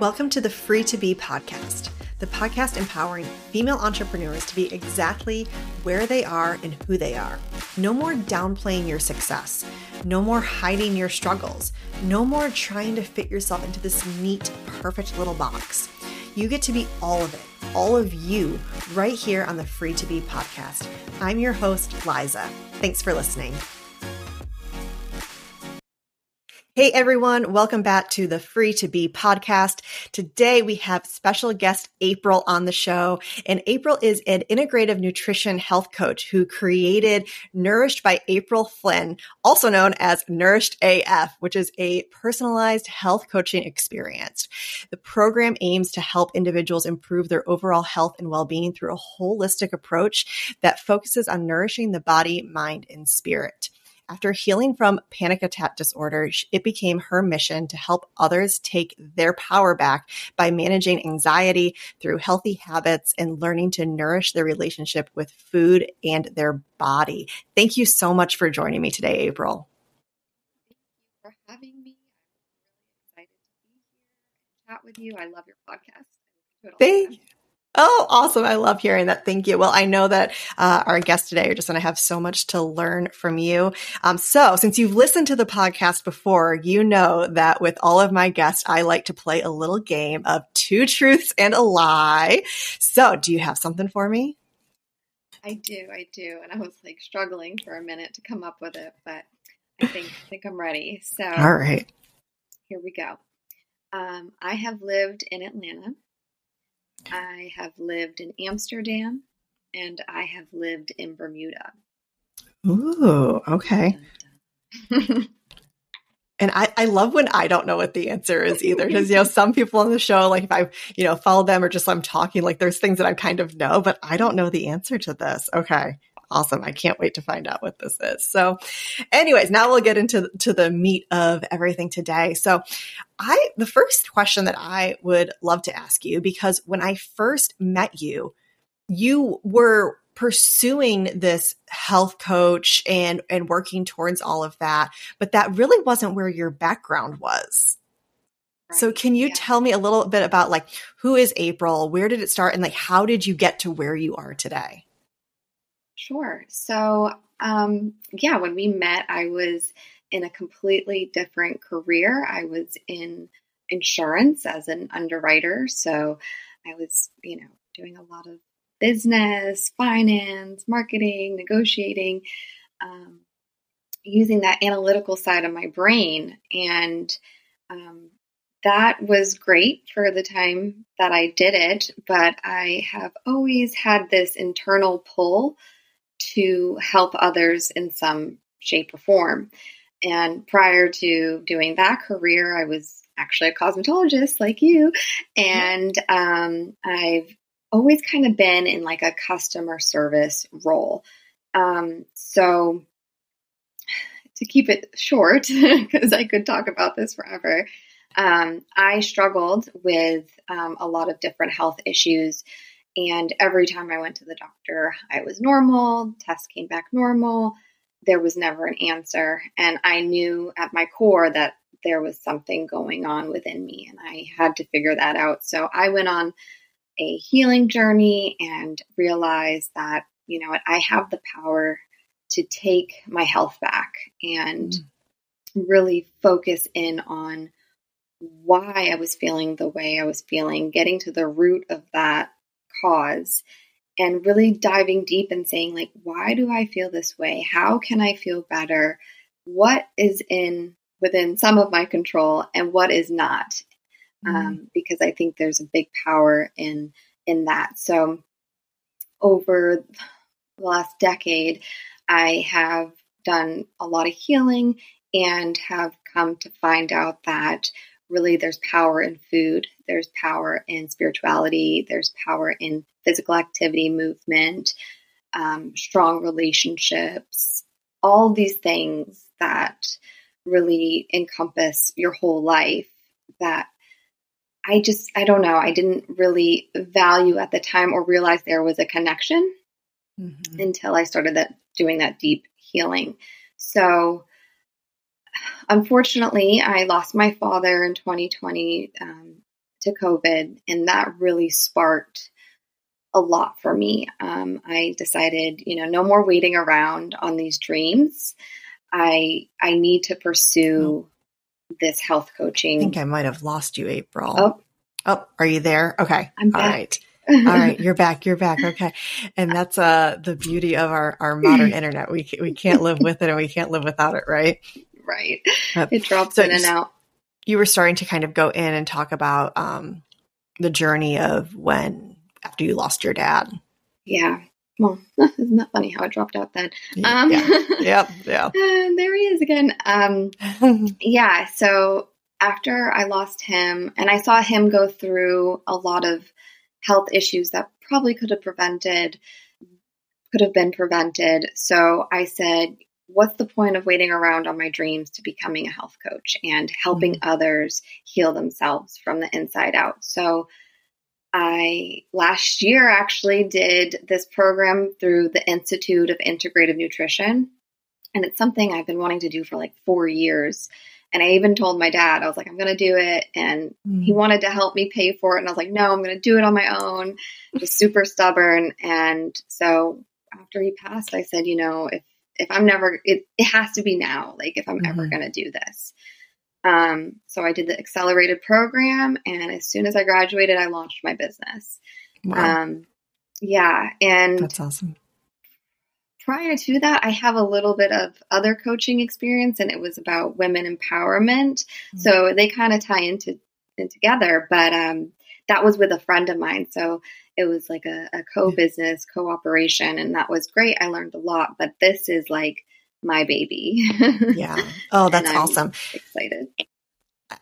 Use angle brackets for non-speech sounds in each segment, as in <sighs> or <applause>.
Welcome to the Free to Be podcast, the podcast empowering female entrepreneurs to be exactly where they are and who they are. No more downplaying your success, no more hiding your struggles, no more trying to fit yourself into this neat, perfect little box. You get to be all of it, all of you, right here on the Free to Be podcast. I'm your host, Liza. Thanks for listening. Hey everyone, welcome back to the Free to Be podcast. Today we have special guest April on the show, and April is an integrative nutrition health coach who created Nourished by April Flynn, also known as Nourished AF, which is a personalized health coaching experience. The program aims to help individuals improve their overall health and well-being through a holistic approach that focuses on nourishing the body, mind, and spirit. After healing from panic attack disorder, it became her mission to help others take their power back by managing anxiety through healthy habits and learning to nourish their relationship with food and their body. Thank you so much for joining me today, April. Thank you for having me. I'm really excited to be here and chat with you. I love your podcast. Thank you. Oh, awesome. I love hearing that. Thank you. Well, I know that uh, our guests today are just going to have so much to learn from you. Um, so, since you've listened to the podcast before, you know that with all of my guests, I like to play a little game of two truths and a lie. So, do you have something for me? I do. I do. And I was like struggling for a minute to come up with it, but I think, I think I'm ready. So, all right. Here we go. Um, I have lived in Atlanta I have lived in Amsterdam and I have lived in Bermuda. Ooh, okay. <laughs> and I, I love when I don't know what the answer is either. Because, you know, <laughs> some people on the show, like if I, you know, follow them or just I'm talking, like there's things that I kind of know, but I don't know the answer to this. Okay. Awesome. I can't wait to find out what this is. So anyways, now we'll get into to the meat of everything today. So I, the first question that I would love to ask you, because when I first met you, you were pursuing this health coach and, and working towards all of that, but that really wasn't where your background was. Right. So can you yeah. tell me a little bit about like who is April? Where did it start? And like how did you get to where you are today? Sure. So, um, yeah, when we met, I was in a completely different career. I was in insurance as an underwriter. So I was, you know, doing a lot of business, finance, marketing, negotiating, um, using that analytical side of my brain. And um, that was great for the time that I did it. But I have always had this internal pull to help others in some shape or form. And prior to doing that career, I was actually a cosmetologist like you. And um, I've always kind of been in like a customer service role. Um, so, to keep it short, <laughs> because I could talk about this forever, um, I struggled with um, a lot of different health issues and every time I went to the doctor, I was normal, tests came back normal. There was never an answer. And I knew at my core that there was something going on within me and I had to figure that out. So I went on a healing journey and realized that, you know what, I have the power to take my health back and mm. really focus in on why I was feeling the way I was feeling, getting to the root of that cause and really diving deep and saying like why do i feel this way? How can i feel better? What is in within some of my control and what is not? Mm-hmm. um, because i think there's a big power in in that. So over the last decade i have done a lot of healing and have come to find out that really there's power in food, there's power in spirituality, there's power in physical activity, movement, um, strong relationships, all these things that really encompass your whole life that I just, I don't know, I didn't really value at the time or realize there was a connection mm-hmm. until I started that doing that deep healing. So, unfortunately, I lost my father in 2020 um, to COVID, and that really sparked a lot for me. Um, I decided, you know, no more waiting around on these dreams. I I need to pursue oh. this health coaching. I think I might have lost you, April. Oh, oh, are you there? Okay, I'm back. All right. All right, you're <laughs> back. You're back. Okay, and that's uh the beauty of our our modern <laughs> internet. We we can't live with it, and we can't live without it, right? Right. it drops so in and out. You were starting to kind of go in and talk about um the journey of when after you lost your dad. Yeah. Well, <laughs> isn't that funny how it dropped out then? Um, yeah. <laughs> Yep. Yeah. there he is again. Um, <laughs> yeah. So after I lost him, and I saw him go through a lot of health issues that probably could have prevented, could have been prevented. So I said, what's the point of waiting around on my dreams to becoming a health coach and helping mm-hmm. others heal themselves from the inside out? So I last year actually did this program through the Institute of Integrative Nutrition. And it's something I've been wanting to do for like four years. And I even told my dad, I was like, I'm going to do it. And mm. he wanted to help me pay for it. And I was like, no, I'm going to do it on my own. Just super stubborn. And so after he passed, I said, you know, if, if I'm never, it, it has to be now. Like if I'm mm-hmm. ever going to do this. Um, so I did the accelerated program, and as soon as I graduated, I launched my business. Wow. Um, yeah, and that's awesome. Prior to that, I have a little bit of other coaching experience, and it was about women empowerment. Mm-hmm. So they kind of tie into in together. But um, that was with a friend of mine, so it was like a, a co-business cooperation, and that was great. I learned a lot. But this is like my baby. <laughs> yeah. Oh, that's awesome. Excited.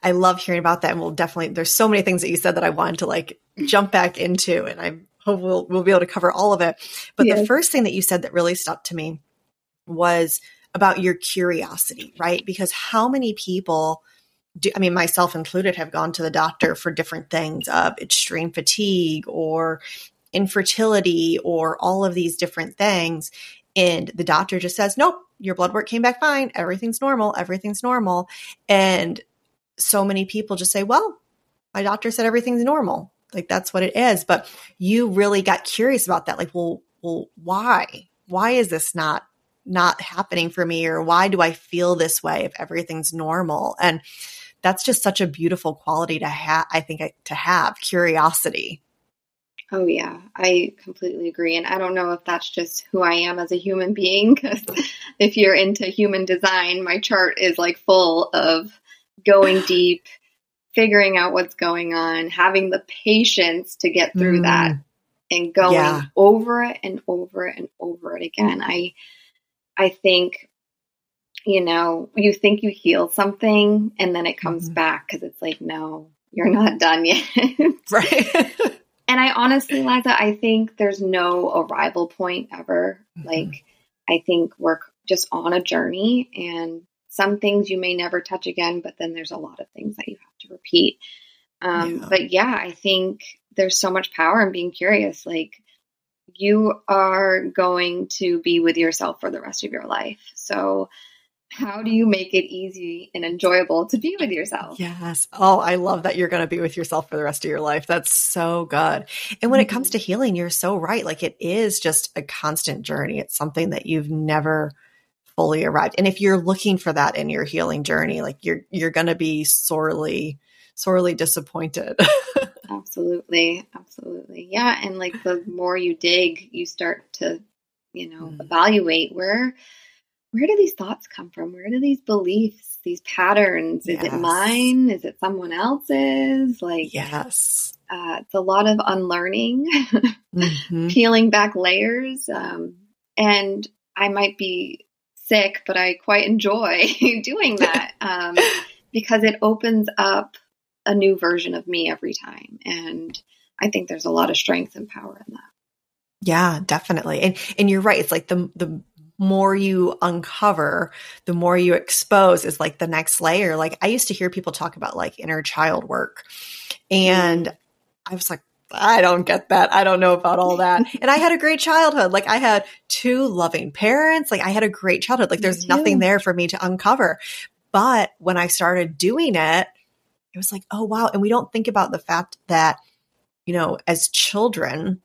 I love hearing about that. And we'll definitely, there's so many things that you said that I wanted to like jump back into and I hope we'll, we'll be able to cover all of it. But yes. the first thing that you said that really stuck to me was about your curiosity, right? Because how many people do, I mean, myself included have gone to the doctor for different things of extreme fatigue or infertility or all of these different things. And the doctor just says, nope, your blood work came back fine. Everything's normal. Everything's normal. And so many people just say, well, my doctor said everything's normal. Like that's what it is. But you really got curious about that. Like, well, well, why? Why is this not not happening for me? Or why do I feel this way if everything's normal? And that's just such a beautiful quality to have, I think, to have curiosity. Oh, yeah, I completely agree. And I don't know if that's just who I am as a human being, because <laughs> if you're into human design, my chart is like full of going <sighs> deep, figuring out what's going on, having the patience to get through mm. that and going yeah. over it and over it and over it again. I I think you know, you think you heal something and then it comes mm. back cuz it's like no, you're not <laughs> done yet. right. <laughs> And I honestly, Liza, I think there's no arrival point ever. Mm-hmm. Like, I think we're just on a journey, and some things you may never touch again, but then there's a lot of things that you have to repeat. Um, yeah. But yeah, I think there's so much power in being curious. Like, you are going to be with yourself for the rest of your life. So, how do you make it easy and enjoyable to be with yourself? Yes. Oh, I love that you're going to be with yourself for the rest of your life. That's so good. And when mm-hmm. it comes to healing, you're so right. Like it is just a constant journey. It's something that you've never fully arrived. And if you're looking for that in your healing journey, like you're you're going to be sorely sorely disappointed. <laughs> absolutely. Absolutely. Yeah, and like the more you dig, you start to, you know, mm. evaluate where where do these thoughts come from? Where do these beliefs, these patterns? Is yes. it mine? Is it someone else's? Like, yes, uh, it's a lot of unlearning, <laughs> mm-hmm. peeling back layers. Um, and I might be sick, but I quite enjoy <laughs> doing <laughs> that um, because it opens up a new version of me every time. And I think there's a lot of strength and power in that. Yeah, definitely. And and you're right. It's like the the more you uncover, the more you expose is like the next layer. Like I used to hear people talk about like inner child work. And I was like, I don't get that. I don't know about all that. <laughs> and I had a great childhood. Like I had two loving parents. Like I had a great childhood. Like there's nothing there for me to uncover. But when I started doing it, it was like, oh wow. And we don't think about the fact that, you know, as children,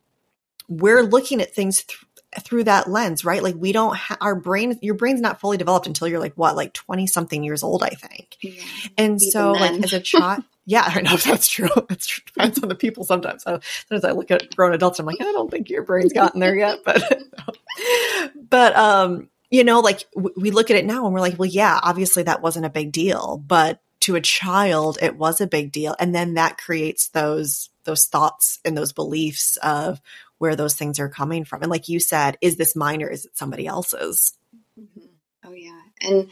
we're looking at things th- through that lens, right? Like we don't ha- our brain, your brain's not fully developed until you're like what, like 20 something years old, I think. Yeah, and so then. like as a child, <laughs> yeah, I know that's true. It's true. Depends on the people sometimes. So, sometimes I look at grown adults, I'm like, I don't think your brain's gotten there yet, but, <laughs> but, um, you know, like w- we look at it now and we're like, well, yeah, obviously that wasn't a big deal, but to a child, it was a big deal. And then that creates those, those thoughts and those beliefs of, where those things are coming from. And like you said, is this mine or is it somebody else's? Mm-hmm. Oh, yeah. And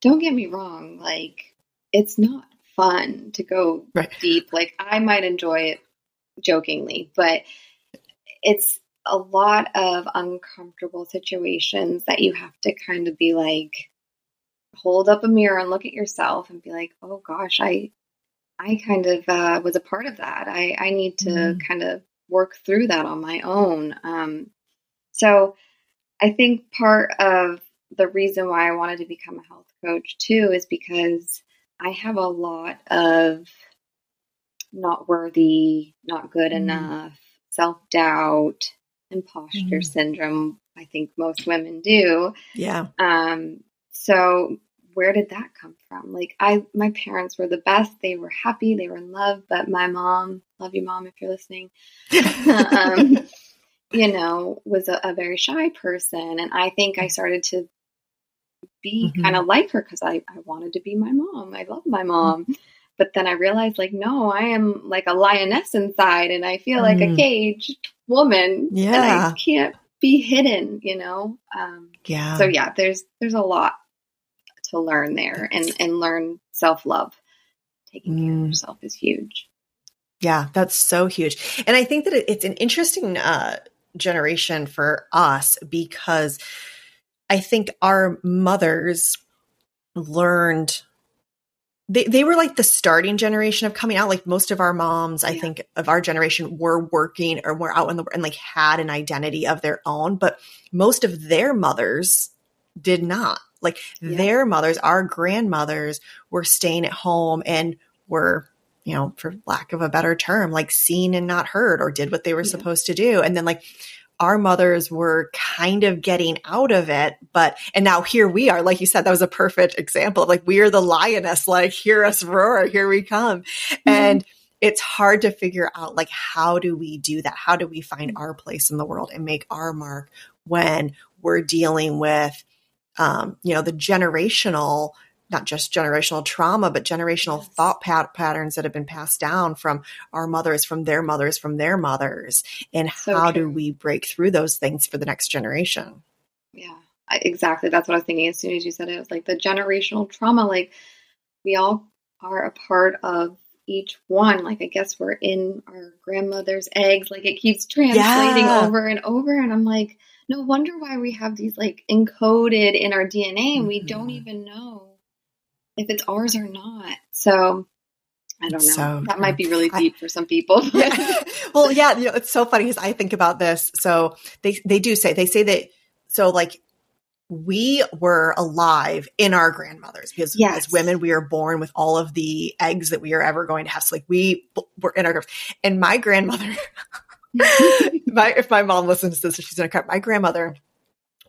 don't get me wrong, like, it's not fun to go right. deep. Like, I might enjoy it jokingly, but it's a lot of uncomfortable situations that you have to kind of be like, hold up a mirror and look at yourself and be like, oh gosh, I I kind of uh, was a part of that. I, I need to mm. kind of work through that on my own. Um, so I think part of the reason why I wanted to become a health coach too is because I have a lot of not worthy, not good mm. enough, self doubt, imposter mm. syndrome. I think most women do. Yeah. Um, so where did that come from? Like I my parents were the best. They were happy, they were in love, but my mom, love you mom if you're listening. <laughs> um, you know, was a, a, very shy person and I think I started to be mm-hmm. kind of like her cuz I I wanted to be my mom. I love my mom. Mm-hmm. But then I realized like no, I am like a lioness inside and I feel like mm. a caged woman. Yeah. And I can't be hidden, you know? Um, yeah. So yeah, there's there's a lot to learn there and and learn self love. Taking mm. care of mm. yourself is huge. Yeah, that's so huge, and I think that it's an interesting uh, generation for us because I think our mothers learned they, they were like the starting generation of coming out. Like most of our moms, I think of our generation were working or were out in the and like had an identity of their own, but most of their mothers did not. Like yeah. their mothers, our grandmothers were staying at home and were, you know, for lack of a better term, like seen and not heard or did what they were yeah. supposed to do. And then like our mothers were kind of getting out of it, but, and now here we are, like you said, that was a perfect example of like, we are the lioness, like, hear us roar, here we come. Mm-hmm. And it's hard to figure out, like, how do we do that? How do we find our place in the world and make our mark when we're dealing with um, you know, the generational, not just generational trauma, but generational thought pat- patterns that have been passed down from our mothers, from their mothers, from their mothers. And so how true. do we break through those things for the next generation? Yeah, I, exactly. That's what I was thinking as soon as you said it. It was like the generational trauma, like we all are a part of each one. Like I guess we're in our grandmother's eggs. Like it keeps translating yeah. over and over. And I'm like, no wonder why we have these like encoded in our DNA and we don't mm-hmm. even know if it's ours or not. So I don't know. So, that might be really deep I, for some people. yeah. <laughs> well, yeah, you know, it's so funny because I think about this. So they they do say they say that so like we were alive in our grandmothers because yes. as women we are born with all of the eggs that we are ever going to have. So like we were in our <laughs> and my grandmother <laughs> my if my mom listens to this, she's gonna cry. My grandmother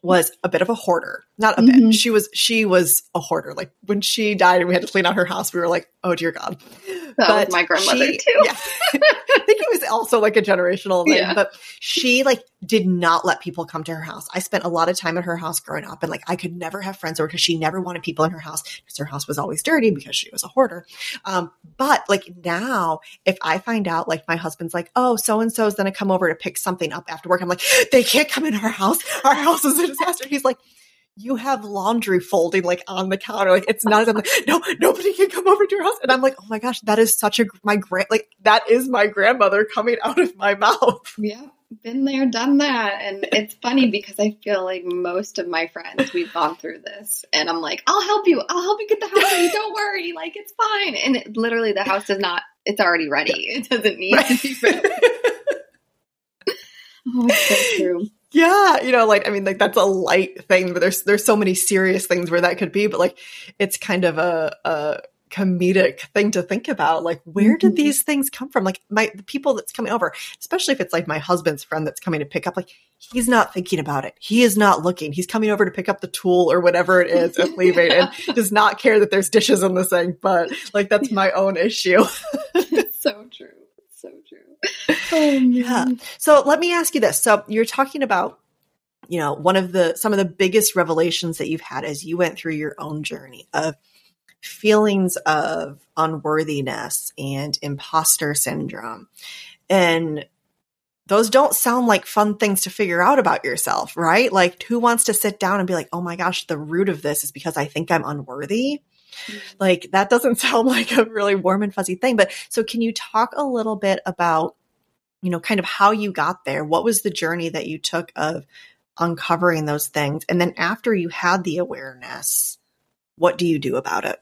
was a bit of a hoarder. Not a mm-hmm. bit. She was she was a hoarder. Like when she died and we had to clean out her house, we were like, oh dear God. That but my grandmother she, too. <laughs> Yeah. I think it was also like a generational thing. Yeah. But she like did not let people come to her house. I spent a lot of time at her house growing up and like I could never have friends over because she never wanted people in her house because her house was always dirty because she was a hoarder. Um, but like now, if I find out like my husband's like, oh, so and so is gonna come over to pick something up after work, I'm like, they can't come in our house. Our house is a disaster. He's like, you have laundry folding like on the counter. Like it's not, I'm like, no, nobody can come over to your house. And I'm like, oh my gosh, that is such a, my grand, like that is my grandmother coming out of my <laughs> mouth. Yeah. Been there, done that. And it's funny because I feel like most of my friends, we've gone through this and I'm like, I'll help you. I'll help you get the house ready. <laughs> Don't worry. Like it's fine. And it, literally the house is not, it's already ready. It doesn't need right. to be ready. <laughs> oh, it's so true. Yeah, you know, like I mean, like that's a light thing, but there's there's so many serious things where that could be, but like it's kind of a, a comedic thing to think about. Like, where did mm-hmm. these things come from? Like, my the people that's coming over, especially if it's like my husband's friend that's coming to pick up, like, he's not thinking about it. He is not looking. He's coming over to pick up the tool or whatever it is and leaving and <laughs> does not care that there's dishes in the sink. But like, that's my own issue. It's <laughs> so true. So. <laughs> Oh, yeah. So let me ask you this. So you're talking about you know, one of the some of the biggest revelations that you've had as you went through your own journey of feelings of unworthiness and imposter syndrome. And those don't sound like fun things to figure out about yourself, right? Like, who wants to sit down and be like, oh my gosh, the root of this is because I think I'm unworthy? Mm-hmm. Like, that doesn't <laughs> sound like a really warm and fuzzy thing. But so, can you talk a little bit about, you know, kind of how you got there? What was the journey that you took of uncovering those things? And then after you had the awareness, what do you do about it?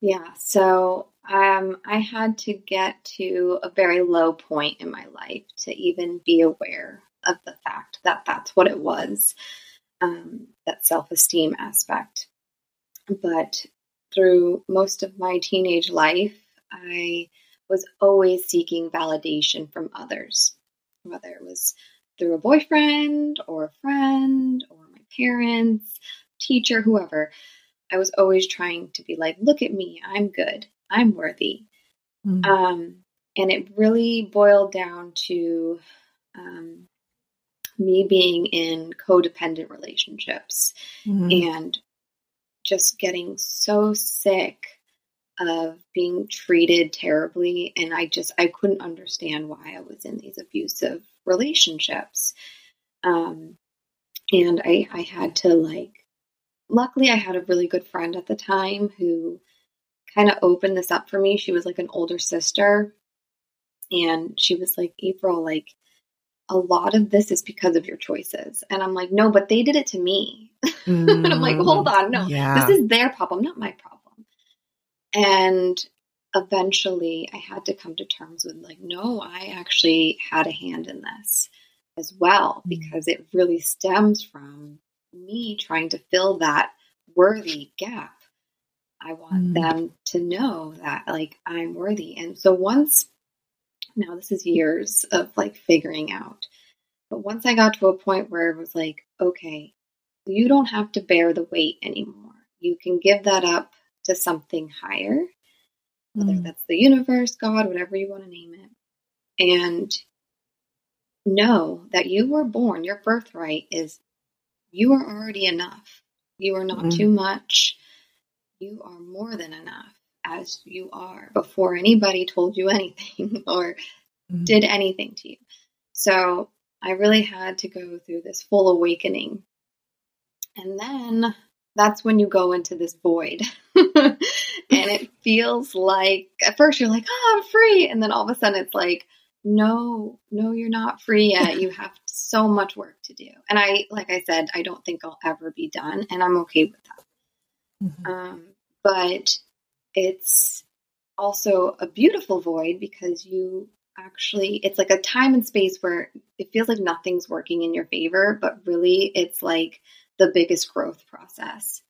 Yeah, so um, I had to get to a very low point in my life to even be aware of the fact that that's what it was um, that self esteem aspect. But through most of my teenage life, I was always seeking validation from others, whether it was through a boyfriend or a friend or my parents, teacher, whoever. I was always trying to be like, look at me, I'm good, I'm worthy. Mm-hmm. Um, and it really boiled down to um, me being in codependent relationships mm-hmm. and just getting so sick of being treated terribly and i just i couldn't understand why i was in these abusive relationships um, and i i had to like luckily, I had a really good friend at the time who kind of opened this up for me. She was like an older sister. And she was like, April, like, a lot of this is because of your choices. And I'm like, no, but they did it to me. Mm, <laughs> and I'm like, hold on, no, yeah. this is their problem, not my problem. And eventually I had to come to terms with like, no, I actually had a hand in this as well, mm. because it really stems from me trying to fill that worthy gap. I want mm. them to know that like I'm worthy. And so once now this is years of like figuring out. But once I got to a point where it was like, okay, you don't have to bear the weight anymore. You can give that up to something higher, whether mm. that's the universe, God, whatever you want to name it. And know that you were born, your birthright is you are already enough. You are not mm-hmm. too much. You are more than enough as you are before anybody told you <laughs> anything or mm-hmm. did anything to you. So I really had to go through this full awakening. And then that's when you go into this void. <laughs> and it <laughs> feels like, at first you're like, oh, I'm free. And then all of a sudden it's like, no, no, you're not free yet. You have so much work to do. And I, like I said, I don't think I'll ever be done, and I'm okay with that. Mm-hmm. Um, but it's also a beautiful void because you actually, it's like a time and space where it feels like nothing's working in your favor, but really it's like the biggest growth process.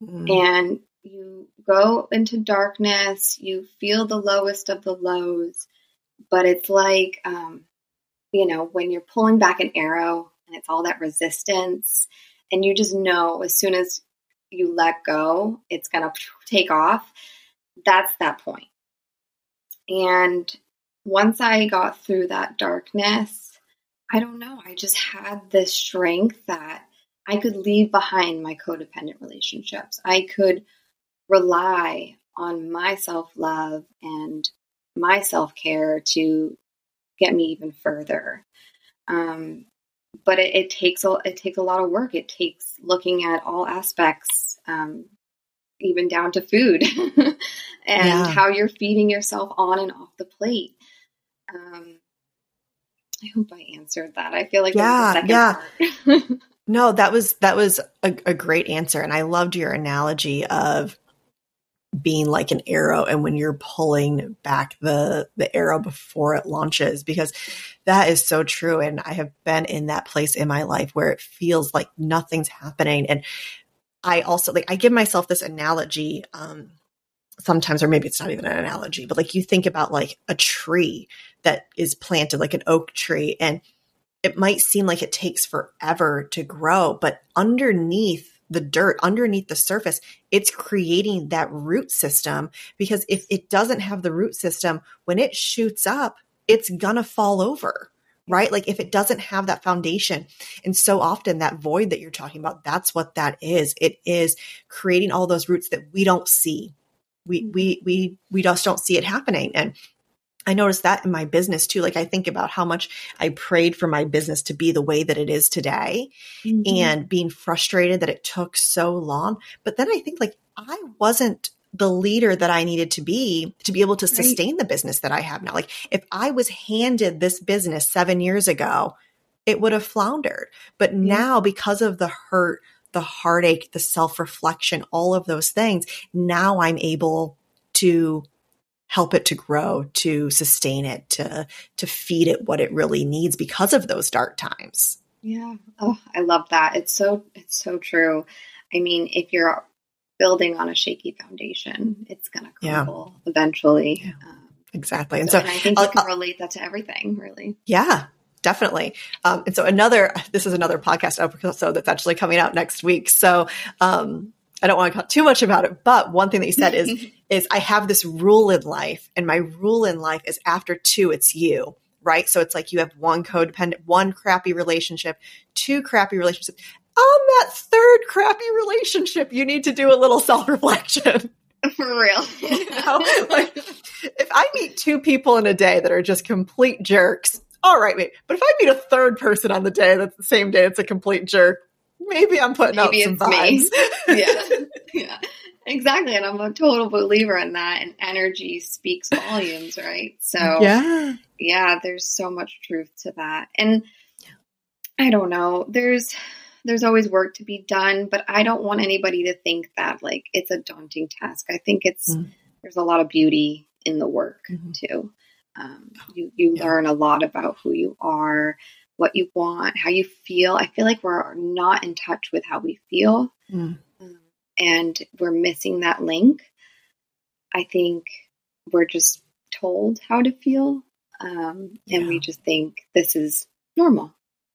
Mm-hmm. And you go into darkness, you feel the lowest of the lows but it's like, um, you know, when you're pulling back an arrow and it's all that resistance, and you just know as soon as you let go, it's going to take off. That's that point. And once I got through that darkness, I don't know, I just had this strength that I could leave behind my codependent relationships. I could rely on my self love and my self care to get me even further. Um, but it, it, takes a it takes a lot of work. It takes looking at all aspects, um, even down to food <laughs> and yeah. how you're feeding yourself on and off the plate. Um, I hope I answered that. I feel like yeah, yeah. <laughs> no, that was that was a, a great answer, and I loved your analogy of being like an arrow and when you're pulling back the the arrow before it launches because that is so true and I have been in that place in my life where it feels like nothing's happening and I also like I give myself this analogy um sometimes, or maybe it's not even an analogy, but like you think about like a tree that is planted, like an oak tree, and it might seem like it takes forever to grow, but underneath the dirt, underneath the surface, it's creating that root system because if it doesn't have the root system, when it shoots up, it's gonna fall over right? Like if it doesn't have that foundation. And so often that void that you're talking about, that's what that is. It is creating all those roots that we don't see. We, mm-hmm. we, we, we just don't see it happening. And I noticed that in my business too. Like I think about how much I prayed for my business to be the way that it is today mm-hmm. and being frustrated that it took so long. But then I think like I wasn't the leader that I needed to be to be able to sustain right. the business that I have now. Like if I was handed this business seven years ago, it would have floundered. But yeah. now because of the hurt, the heartache, the self reflection, all of those things, now I'm able to help it to grow, to sustain it, to, to feed it what it really needs because of those dark times. Yeah. Oh, I love that. It's so, it's so true. I mean, if you're building on a shaky foundation, it's going to crumble yeah. eventually. Yeah. Um, exactly. And so, so and I think I'll, you can relate that to everything, really. Yeah, definitely. Um, and so another, this is another podcast episode that's actually coming out next week. So, um, I don't want to talk too much about it, but one thing that you said is, <laughs> is I have this rule in life and my rule in life is after two, it's you right? So it's like you have one codependent, one crappy relationship, two crappy relationships on that third crappy relationship, you need to do a little self reflection. <laughs> For real. you know? like, if I meet two people in a day that are just complete jerks, all right, wait. But if I meet a third person on the day that's the same day it's a complete jerk, maybe I'm putting maybe out some vibes. <laughs> yeah. Yeah. Exactly. And I'm a total believer in that. And energy speaks volumes, right? So, yeah. Yeah, there's so much truth to that. And I don't know. There's there's always work to be done, but I don't want anybody to think that like it's a daunting task. I think it's mm. there's a lot of beauty in the work mm-hmm. too. Um, you you yeah. learn a lot about who you are, what you want, how you feel. I feel like we're not in touch with how we feel, mm. um, and we're missing that link. I think we're just told how to feel, um, and yeah. we just think this is normal.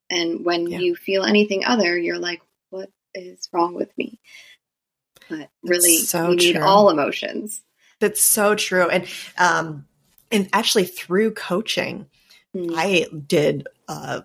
And when yeah. you feel anything other, you're like, what is wrong with me? But really, so you need all emotions. That's so true. And, um, and actually through coaching, mm. I did a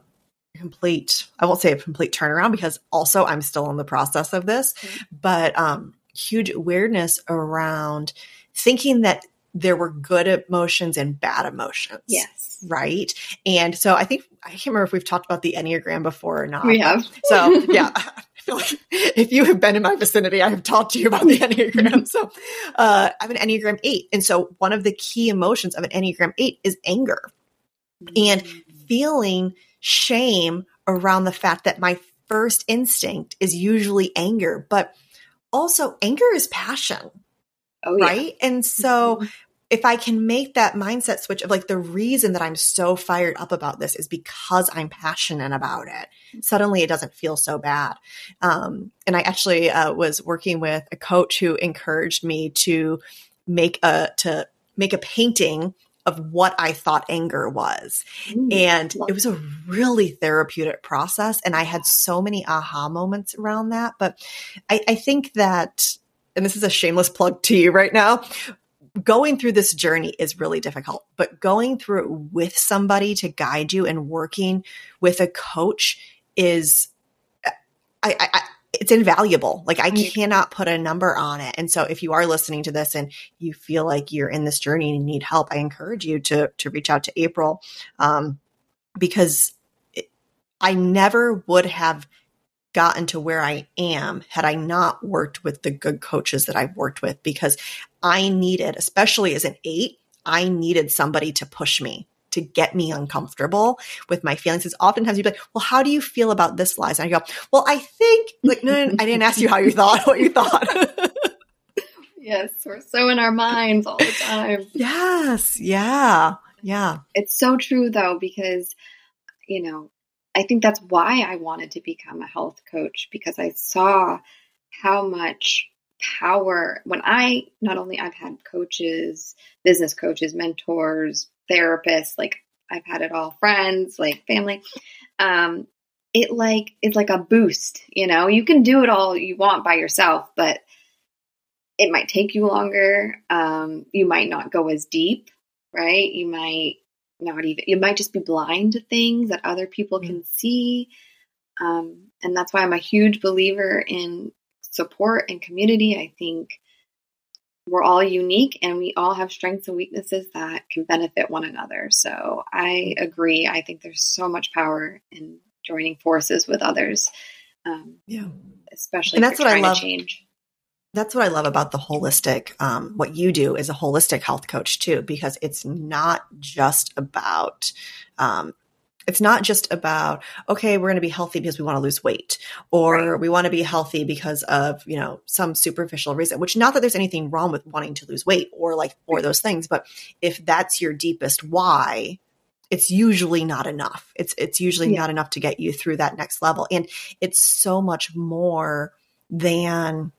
complete, I won't say a complete turnaround because also I'm still in the process of this, mm. but, um, huge awareness around thinking that there were good emotions and bad emotions. Yes right? And so I think I can't remember if we've talked about the Enneagram before or not. We have. So <laughs> yeah. <laughs> Like if you have been in my vicinity, I have talked to you about the <laughs> Enneagram. So uh, I'm an Enneagram 8. And so one of the key emotions of an Enneagram 8 is anger and feeling shame around the fact that my first instinct is usually anger, but also anger is passion. Oh, yeah. Right. And so mm-hmm if I can make that mindset switch of like the reason that I'm so fired up about this is because I'm passionate about it, suddenly it doesn't feel so bad. Um, and I actually uh, was working with a coach who encouraged me to make a to make a painting of what I thought anger was. Ooh, and it was a really therapeutic process. And I had so many aha moments around that. But I, I think that, and this is a shameless plug to you right now, going through this journey is really difficult, but going through it with somebody to guide you and working with a coach is, I, I, I it's invaluable. Like I cannot put a number on it. And so if you are listening to this and you feel like you're in this journey and need help, I encourage you to, to reach out to April. Um, because it, I never would have gotten to where I am had I not worked with the good coaches that I've worked with because I needed, especially as an eight, I needed somebody to push me to get me uncomfortable with my feelings. Because oftentimes you'd be like, well, how do you feel about this, Liza? And I go, well, I think like, no, no, no I didn't ask you how you thought, what you thought. <laughs> yes. We're so in our minds all the time. Yes. Yeah. Yeah. It's so true though, because, you know, I think that's why I wanted to become a health coach because I saw how much power when I not only I've had coaches, business coaches, mentors, therapists, like I've had it all, friends, like family. Um, it like it's like a boost, you know. You can do it all you want by yourself, but it might take you longer. Um, you might not go as deep, right? You might not even you might just be blind to things that other people can see. Um, and that's why I'm a huge believer in support and community. I think we're all unique and we all have strengths and weaknesses that can benefit one another. So I agree. I think there's so much power in joining forces with others. Um, yeah, especially and that's what I love. change. That's what I love about the holistic. Um, what you do is a holistic health coach too, because it's not just about um, it's not just about, okay, we're going to be healthy because we want to lose weight or right. we want to be healthy because of, you know, some superficial reason, which not that there's anything wrong with wanting to lose weight or like, or those things. But if that's your deepest why, it's usually not enough. It's, it's usually yeah. not enough to get you through that next level. And it's so much more than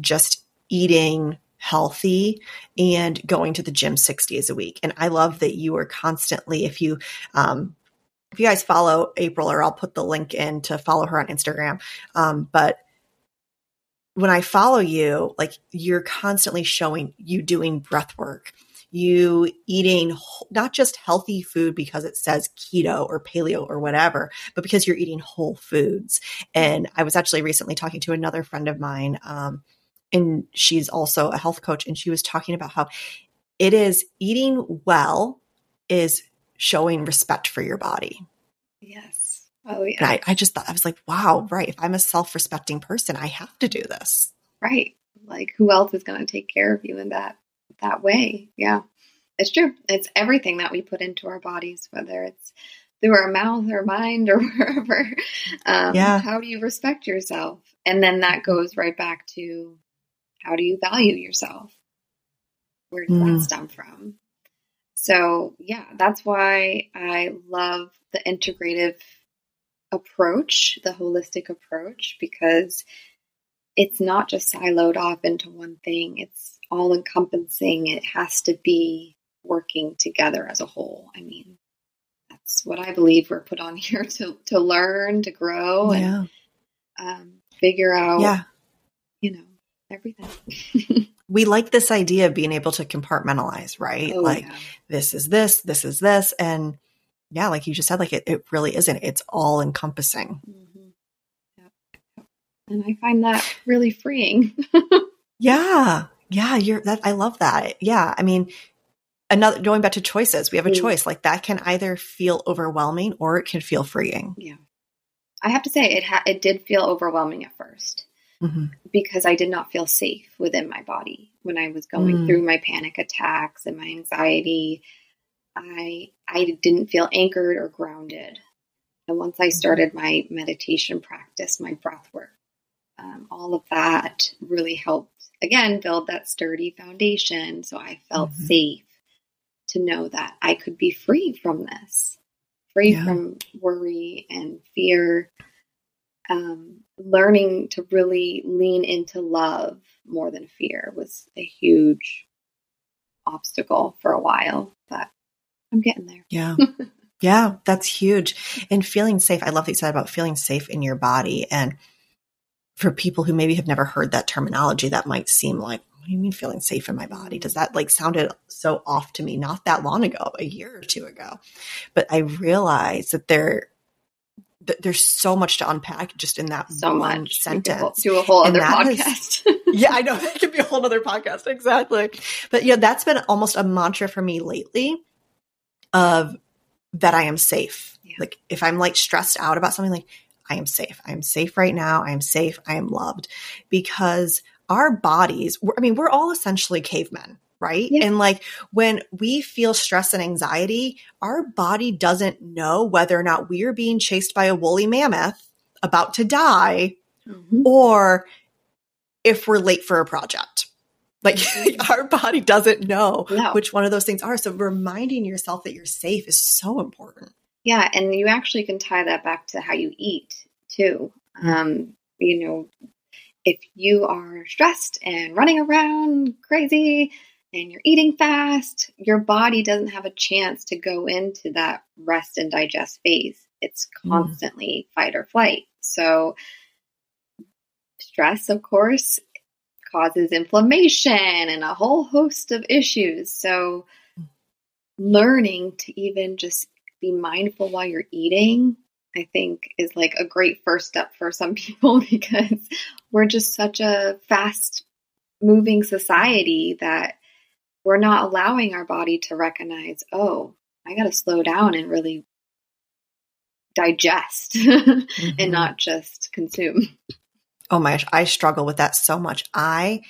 just eating healthy and going to the gym six days a week. And I love that you are constantly, if you, um, if you guys follow April, or I'll put the link in to follow her on Instagram. Um, but when I follow you, like you're constantly showing you doing breath work, you eating not just healthy food because it says keto or paleo or whatever, but because you're eating whole foods. And I was actually recently talking to another friend of mine, um, and she's also a health coach, and she was talking about how it is eating well is showing respect for your body. Yes. Oh, yeah. And I, I just thought, I was like, wow, right. If I'm a self respecting person, I have to do this. Right. Like, who else is going to take care of you in that, that way? Yeah. It's true. It's everything that we put into our bodies, whether it's through our mouth or mind or <laughs> wherever. Um, yeah. How do you respect yourself? And then that goes right back to how do you value yourself? Where does mm. that stem from? So, yeah, that's why I love the integrative approach, the holistic approach, because it's not just siloed off into one thing, it's all encompassing. It has to be working together as a whole. I mean, that's what I believe we're put on <laughs> here to, to learn, to grow, yeah. and um, figure out, yeah. you know, everything. we like this idea of being able to compartmentalize, right? Oh, like yeah. this is this, this is this. And yeah, like you just said, like it, it really isn't. It's all encompassing. Mm-hmm. Yep. And I find that really freeing. <laughs> yeah. Yeah. You're that. I love that. Yeah. I mean, another going back to choices, we have a mm. choice like that can either feel overwhelming or it can feel freeing. Yeah. I have to say it ha- it did feel overwhelming at first mm-hmm. because I did not feel safe within my body when I was going mm. through my panic attacks and my anxiety. I I didn't feel anchored or grounded. And once I mm-hmm. started my meditation practice, my breath work, um, all of that really helped again build that sturdy foundation. So I felt mm-hmm. safe to know that I could be free from this, free yeah. from worry and fear. Um, learning to really lean into love more than fear was a huge obstacle for a while, but I'm getting there. Yeah. <laughs> yeah, that's huge. And feeling safe. I love that you said about feeling safe in your body. And for people who maybe have never heard that terminology, that might seem like, what do you mean feeling safe in my body? Does that like sounded so off to me not that long ago, a year or two ago? But I realized that there there's so much to unpack just in that so one much. sentence. Do a whole other podcast. Is, <laughs> yeah, I know <laughs> that could be a whole other podcast. Exactly. But yeah, that's been almost a mantra for me lately of that I am safe. Yeah. Like if I'm like stressed out about something like I am safe. I am safe right now. I am safe. I am loved because our bodies, I mean, we're all essentially cavemen right? Yeah. And like when we feel stress and anxiety, our body doesn't know whether or not we are being chased by a woolly mammoth about to die mm-hmm. or if we're late for a project. Like mm-hmm. <laughs> our body doesn't know no. which one of those things are. So reminding yourself that you're safe is so important. Yeah. And you actually can tie that back to how you eat too. Mm-hmm. Um, you know, if you are stressed and running around crazy and you're eating fast, your body doesn't have a chance to go into that rest and digest phase. It's mm. constantly mm. fight or flight. So, stress, of course, causes inflammation and a whole host of issues. So, learning to even just be mindful while you're eating, I think, is like a great first step for some <laughs> people because we're just such a fast moving society that we're not allowing our body to recognize, oh, I got to slow down and really digest <laughs> mm-hmm. and not just consume. Oh my gosh, I struggle with that so much. I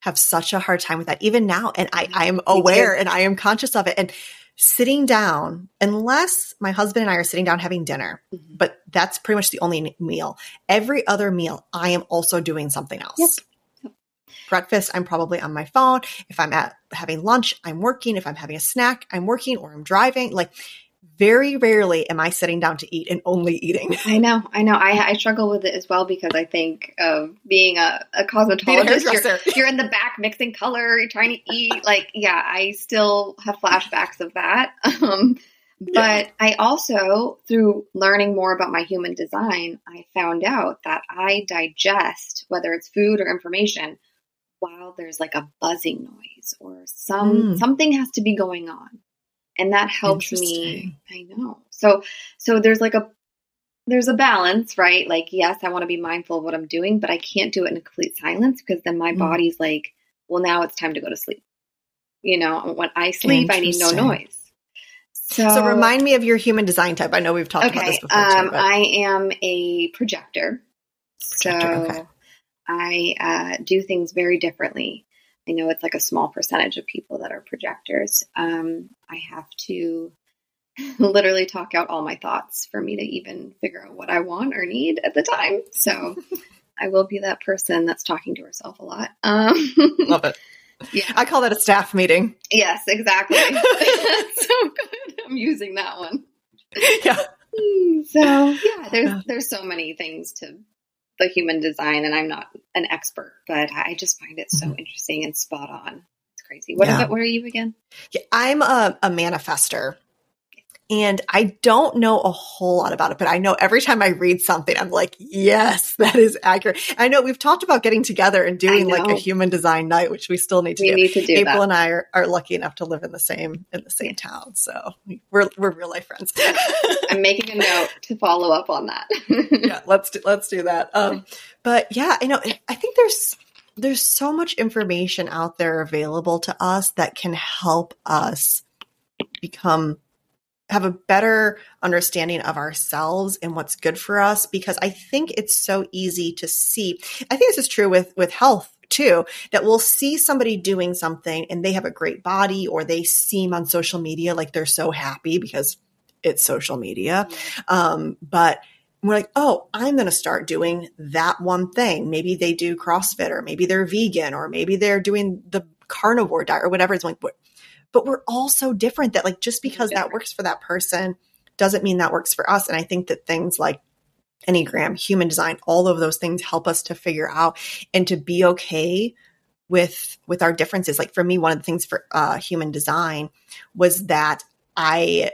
have such a hard time with that even now. And I, I am aware and I am conscious of it. And sitting down, unless my husband and I are sitting down having dinner, mm-hmm. but that's pretty much the only meal. Every other meal, I am also doing something else. Yep breakfast, I'm probably on my phone. If I'm at having lunch, I'm working. If I'm having a snack, I'm working or I'm driving. Like very rarely am I sitting down to eat and only eating. I know, I know. I, I struggle with it as well because I think of being a, a cosmetologist, a you're, <laughs> you're, in the back mixing color, you're trying to eat. Like, yeah, I still have flashbacks of that. <laughs> Um, but yeah. I also, through learning more about my human design, I found out that I digest, whether it's food or information, while there's like a buzzing noise or some mm. something has to be going on. And that helps me i know. So so there's like a there's a balance right? Like yes i want to be mindful of what i'm doing but i can't do it in complete silence because then my mm. body's like well now it's time to go to sleep. You know when i sleep i need no noise. So, so remind me of your human design type. I know we've talked okay, about this before um, too, i am a projector, projector so okay. I uh, do things very differently. I know it's like a small percentage of people that are projectors. Um, I have to <laughs> literally talk out all my thoughts for me to even figure out what I want or need at the time. So <laughs> I will be that person that's talking to herself a lot. Um, <laughs> Love it. Yeah. I call that a staff meeting. Yes, exactly. so good. I'm using that one. Yeah. So yeah, there's there's so many things to the human design, and I'm not an expert, but I just find it so mm-hmm. interesting and spot on. It's crazy. What, yeah. what are you again? Yeah, I'm a, a manifester. And I don't know a whole lot about it, but I know every time I read something, I'm like, yes, <laughs> that is accurate. I know we've talked about getting together and doing like a human design night, which we still need to we do. Need to do April that. and I are, are lucky enough to live in the same in the same town, so we're we're real life friends. <laughs> I'm making a note to follow up on that. <laughs> yeah, let's do, let's do that. Um, but yeah, you know, I think there's there's so much information out there available to us that can help us become have a better understanding of ourselves and what's good for us because I think it's so easy to see. I think this is true with with health too that we'll see somebody doing something and they have a great body or they seem on social media like they're so happy because it's social media. Um, but we're like, oh, I'm going to start doing that one thing. Maybe they do CrossFit or maybe they're vegan or maybe they're doing the carnivore diet or whatever. It's like, but we're all so different that like just because that works for that person doesn't mean that works for us. And I think that things like Enneagram, human design, all of those things help us to figure out and to be okay with with our differences. Like for me, one of the things for uh, human design was that I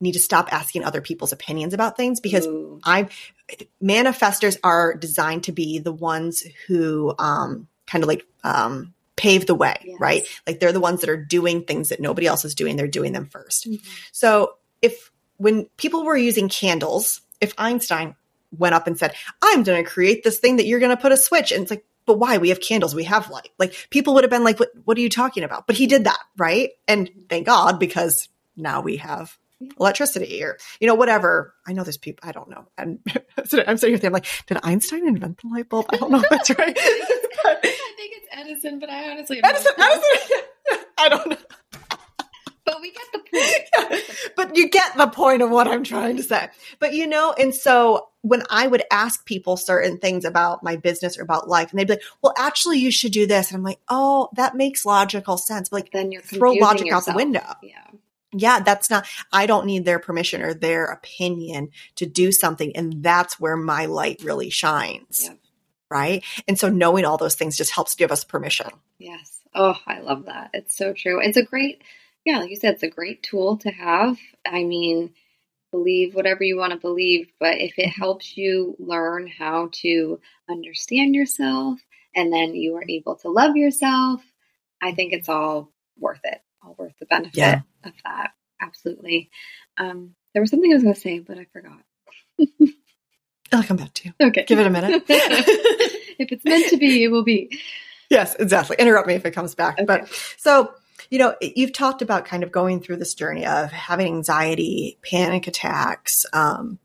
need to stop asking other people's opinions about things because I'm manifestors are designed to be the ones who um, kind of like um, pave the way, yes. right? Like they're the ones that are doing things that nobody else is doing. They're doing them 1st mm-hmm. So if when people were using candles, if Einstein went up and said, I'm going to create this thing that you're going to put a switch and it's like, but why? We have candles. We have light. Like people would have been like, what, what are you talking about? But he did that, right? And thank God because now we have electricity or you know whatever i know there's people i don't know and <laughs> i'm sitting here thinking like did einstein invent the light bulb i don't know if that's right <laughs> I <laughs> think it's Edison, but I honestly Edison, Edison. I don't know. But we get the point. Yeah. But you get the point of what I'm trying to say. But you know, and so when I would ask people certain things about my business or about life, and they'd be like, "Well, actually, you should do this," and I'm like, "Oh, that makes logical sense." But like, then you're throw logic yourself. out the window. Yeah yeah, that's not, I don't need their permission or their opinion to do something. And that's where my light really shines. Yeah. right? And so knowing all those things just helps give us permission. Yes. Oh, I love that. It's so true. It's a great, yeah, like you said, it's a great tool to have. I mean, believe whatever you want to believe, but if it helps you learn how to understand yourself and then you are able to love yourself, I think it's all worth it, all worth the benefit yeah. of that. Absolutely. Um, there was something I was going to say, but I forgot. <laughs> I'll come back to you. Okay. Give it a minute. <laughs> if it's meant to be, it will be. Yes, exactly. Interrupt me if it comes back. Okay. But so, you know, you've talked about kind of going through this journey of having anxiety, panic attacks, um,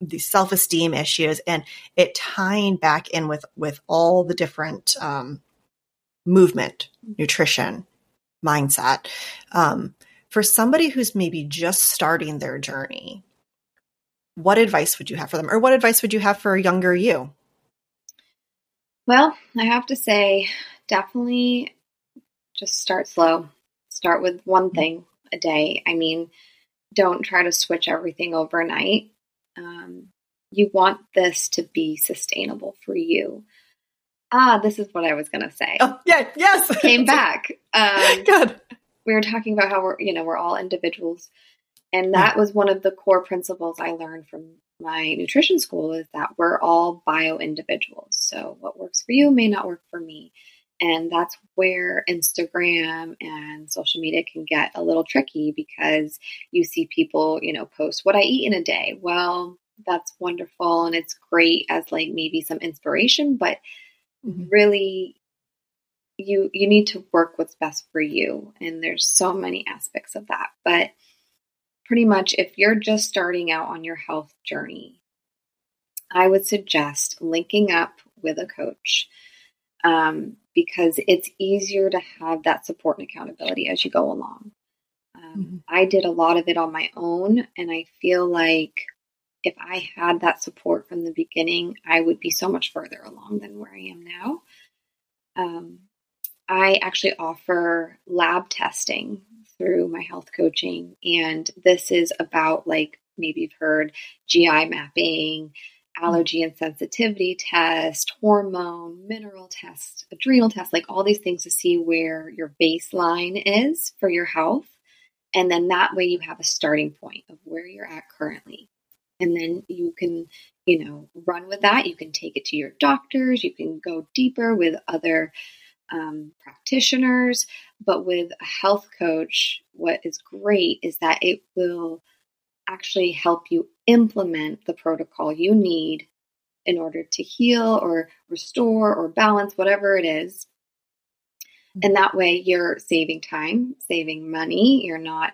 these self-esteem issues, and it tying back in with with all the different um, movement, nutrition, mindset. Um, for somebody who's maybe just starting their journey, what advice would you have for them, or what advice would you have for a younger you? Well, I have to say, definitely just start slow. Start with one thing a day. I mean, don't try to switch everything overnight. Um, you want this to be sustainable for you. Ah, this is what I was going to say. Oh, yeah, yes. <laughs> Came <laughs> back. Um, Good. We were talking about how we're, you know, we're all individuals. And that was one of the core principles I learned from my nutrition school is that we're all bio individuals. So what works for you may not work for me. And that's where Instagram and social media can get a little tricky because you see people, you know, post what I eat in a day. Well, that's wonderful and it's great as like maybe some inspiration, but mm-hmm. really you you need to work what's best for you and there's so many aspects of that. But pretty much if you're just starting out on your health journey, I would suggest linking up with a coach um, because it's easier to have that support and accountability as you go along. Um, mm-hmm. I did a lot of it on my own, and I feel like if I had that support from the beginning, I would be so much further along than where I am now. Um, I actually offer lab testing through my health coaching. And this is about like maybe you've heard GI mapping, allergy and sensitivity test, hormone, mineral test, adrenal test, like all these things to see where your baseline is for your health. And then that way you have a starting point of where you're at currently. And then you can, you know, run with that. You can take it to your doctors. You can go deeper with other um, practitioners. But with a health coach, what is great is that it will actually help you implement the protocol you need in order to heal or restore or balance, whatever it is. And that way you're saving time, saving money. You're not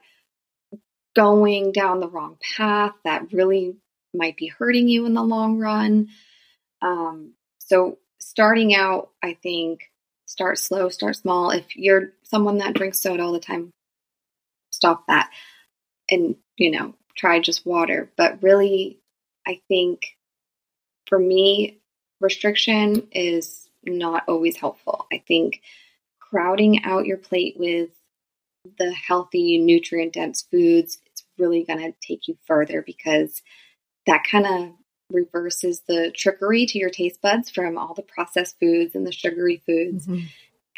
going down the wrong path that really might be hurting you in the long run. Um, so, starting out, I think start slow, start small. If you're someone that drinks soda all the time, stop that and, you know, try just water. But really, I think for me, restriction is not always helpful. I think crowding out your plate with the healthy, nutrient dense foods, really going to take you further because that kind of reverses the trickery to your taste buds from all the processed foods and the sugary foods. Mm-hmm.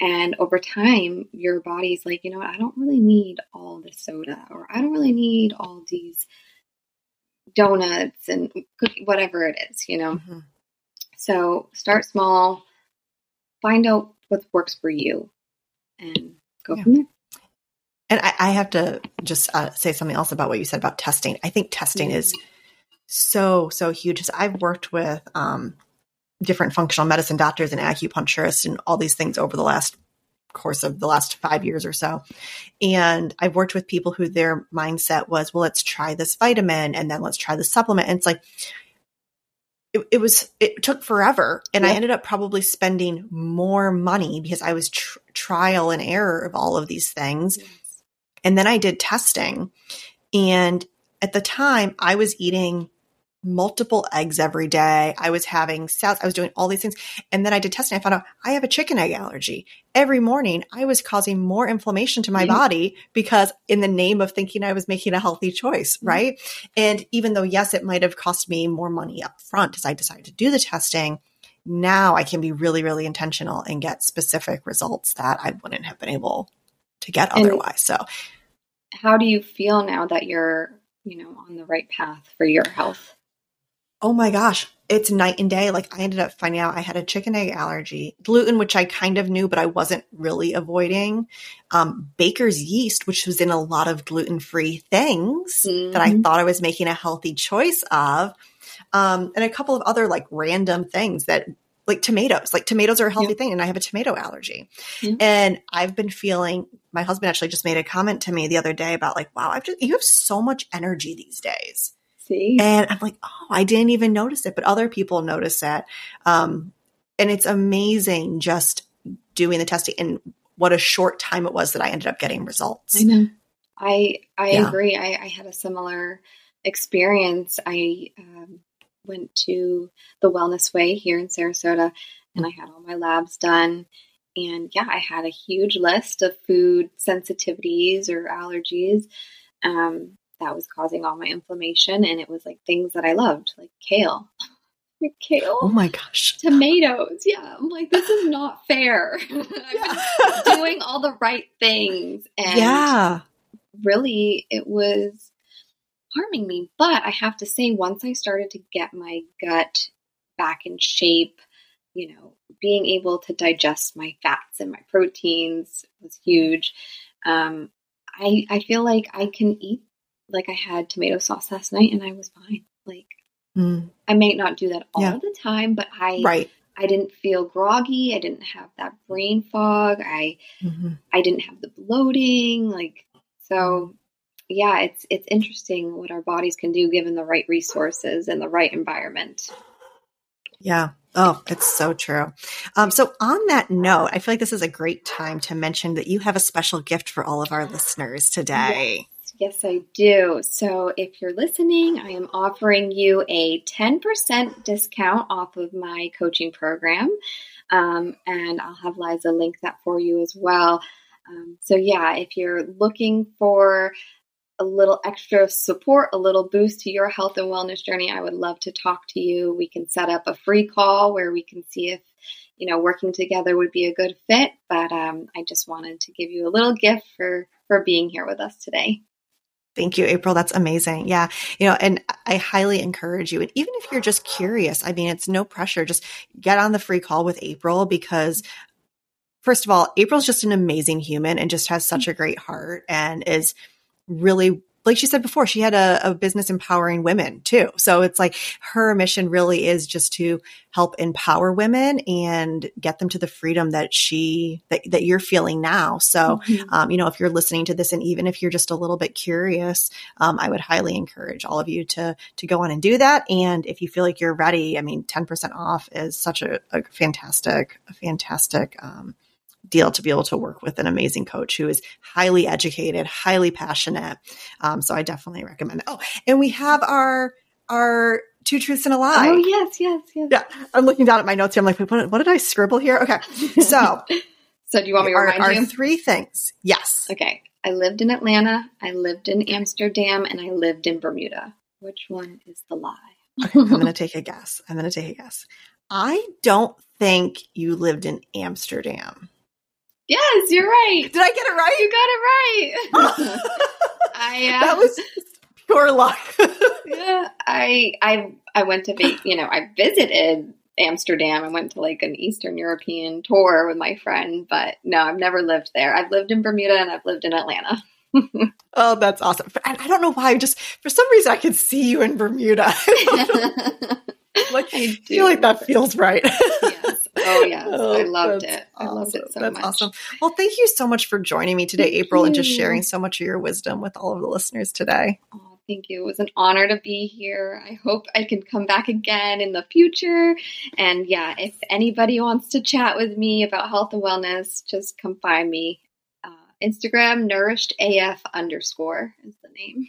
And over time, your body's like, you know what, I don't really need all the soda, or I don't really need all these donuts and cookie, whatever it is, you know. Mm-hmm. So start small, find out what works for you, and go yeah. from there. And I, I have to just uh, say something else about what you said about testing. I think testing mm-hmm. is so so huge. I've worked with um, different functional medicine doctors and acupuncturists and all these things over the last course of the last five years or so. And I've worked with people who their mindset was, well, let's try this vitamin and then let's try the supplement. And it's like, it, it was, it took forever. And I ended up probably spending more money because I was tr- trial and error of all of these things. And then I did testing. And at the time, I was eating multiple eggs every day. I was having salads. I was doing all these things. And then I did testing. I found out I have a chicken egg allergy. Every morning I was causing more inflammation to my mm-hmm. body because in the name of thinking I was making a healthy choice. Mm-hmm. Right. And even though, yes, it might have cost me more money up front as I decided to do the testing, now I can be really, really intentional and get specific results that I wouldn't have been able to get otherwise. So, how do you feel now that you're, you know, on the right path for your health? Oh my gosh, it's night and day. Like I ended up finding out I had a chicken egg allergy, gluten, which I kind of knew, but I wasn't really avoiding. Um, baker's yeast, which was in a lot of gluten free things mm-hmm. that I mm-hmm. thought I was making a healthy choice of. Um, and a couple of other like random things that like tomatoes, like tomatoes are a healthy yeah. thing. And I have a tomato allergy. Yeah. And I've been feeling, my husband actually just made a comment to me the other day about like, wow, I've just, you have so much energy these days. See? And I'm like, oh, I didn't even notice it, but other people notice it. Um, and it's amazing just doing the testing and what a short time it was that I ended up getting results. I know. I I yeah. agree. I, I, had a similar experience. I um, went to the Wellness Way here in Sarasota, and I had all my labs done. And yeah, I had a huge list of food sensitivities or allergies. Um, that was causing all my inflammation. And it was like things that I loved, like kale. <laughs> like kale. Oh my gosh. Tomatoes. Yeah. I'm like, this is not fair. <laughs> <laughs> Doing all the right things. And yeah. really, it was harming me. But I have to say, once I started to get my gut back in shape, you know, being able to digest my fats and my proteins was huge. Um, I I feel like I can eat like I had tomato sauce last night and I was fine. Like mm. I may not do that all yeah. the time, but I right. I didn't feel groggy. I didn't have that brain fog. I mm-hmm. I didn't have the bloating. Like so yeah, it's it's interesting what our bodies can do given the right resources and the right environment. Yeah. Oh, it's so true. Um, so on that note, I feel like this is a great time to mention that you have a special gift for all of our listeners today. Yes, I do. So if you're listening, I am offering you a 10% discount off of my coaching program. Um, and I'll have Liza link that for you as well. Um, so, yeah, if you're looking for a little extra support, a little boost to your health and wellness journey, I would love to talk to you. We can set up a free call where we can see if you know working together would be a good fit. But um, I just wanted to give you a little gift for for being here with us today. Thank you, April. That's amazing. Yeah. You know, and I highly encourage you. And even if you're just curious, I mean, it's no pressure. Just get on the free call with April because first of all, April's just an amazing human and just has such a great heart and is really like she said before, she had a, a, business empowering women too. So it's like her mission really is just to help empower women and get them to the freedom that she, that, that you're feeling now. So, mm-hmm. um, you know, if you're listening to this and even if you're just a little bit curious, um, I would highly encourage all of you to, to go on and do that. And if you feel like you're ready, I mean, 10% off is such a, a fantastic, a fantastic, um, deal to be able to work with an amazing coach who is highly educated, highly passionate. Um, so I definitely recommend it. Oh, and we have our our two truths and a lie. Oh yes, yes, yes. Yeah, I'm looking down at my notes here. I'm like, what, what did I scribble here? Okay, <laughs> so so do you want me to our, remind our you? three things? Yes. Okay. I lived in Atlanta. I lived in Amsterdam, and I lived in Bermuda. Which one is the lie? okay, I'm going <laughs> to take a guess. I'm going to take a guess. I don't think you lived in Amsterdam. Yes, you're right. Did I get it right? You got it right. <laughs> I uh, that was pure luck. <laughs> yeah, I I I went to you know I visited Amsterdam. I went to like an Eastern European tour with my friend, but no, I've never lived there. I've lived in Bermuda and I've lived in Atlanta. <laughs> oh, that's awesome. I, I don't know why. Just for some reason, I could see you in Bermuda. like I feel like that feels right. yes. Oh yes, <laughs> oh, I loved it. Awesome. I loved it so that's much. awesome. Well, thank you so much for joining me today, thank April, you. and just sharing so much of your wisdom with all of the listeners today. Oh, thank you. It was an honor to be here. I hope I can come back again in the future. And yeah, if anybody wants to chat with me about health and wellness, just come find me. Uh, Instagram nourished AF underscore is the name.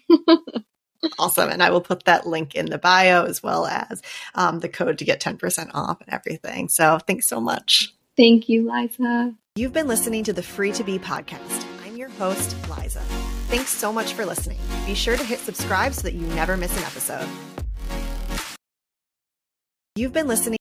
<laughs> awesome. And I will put that link in the bio as well as um, the code to get 10% off and everything. So thanks so much. Thank you, Liza. You've been listening to the Free to Be podcast. I'm your host, Liza. Thanks so much for listening. Be sure to hit subscribe so that you never miss an episode. You've been listening.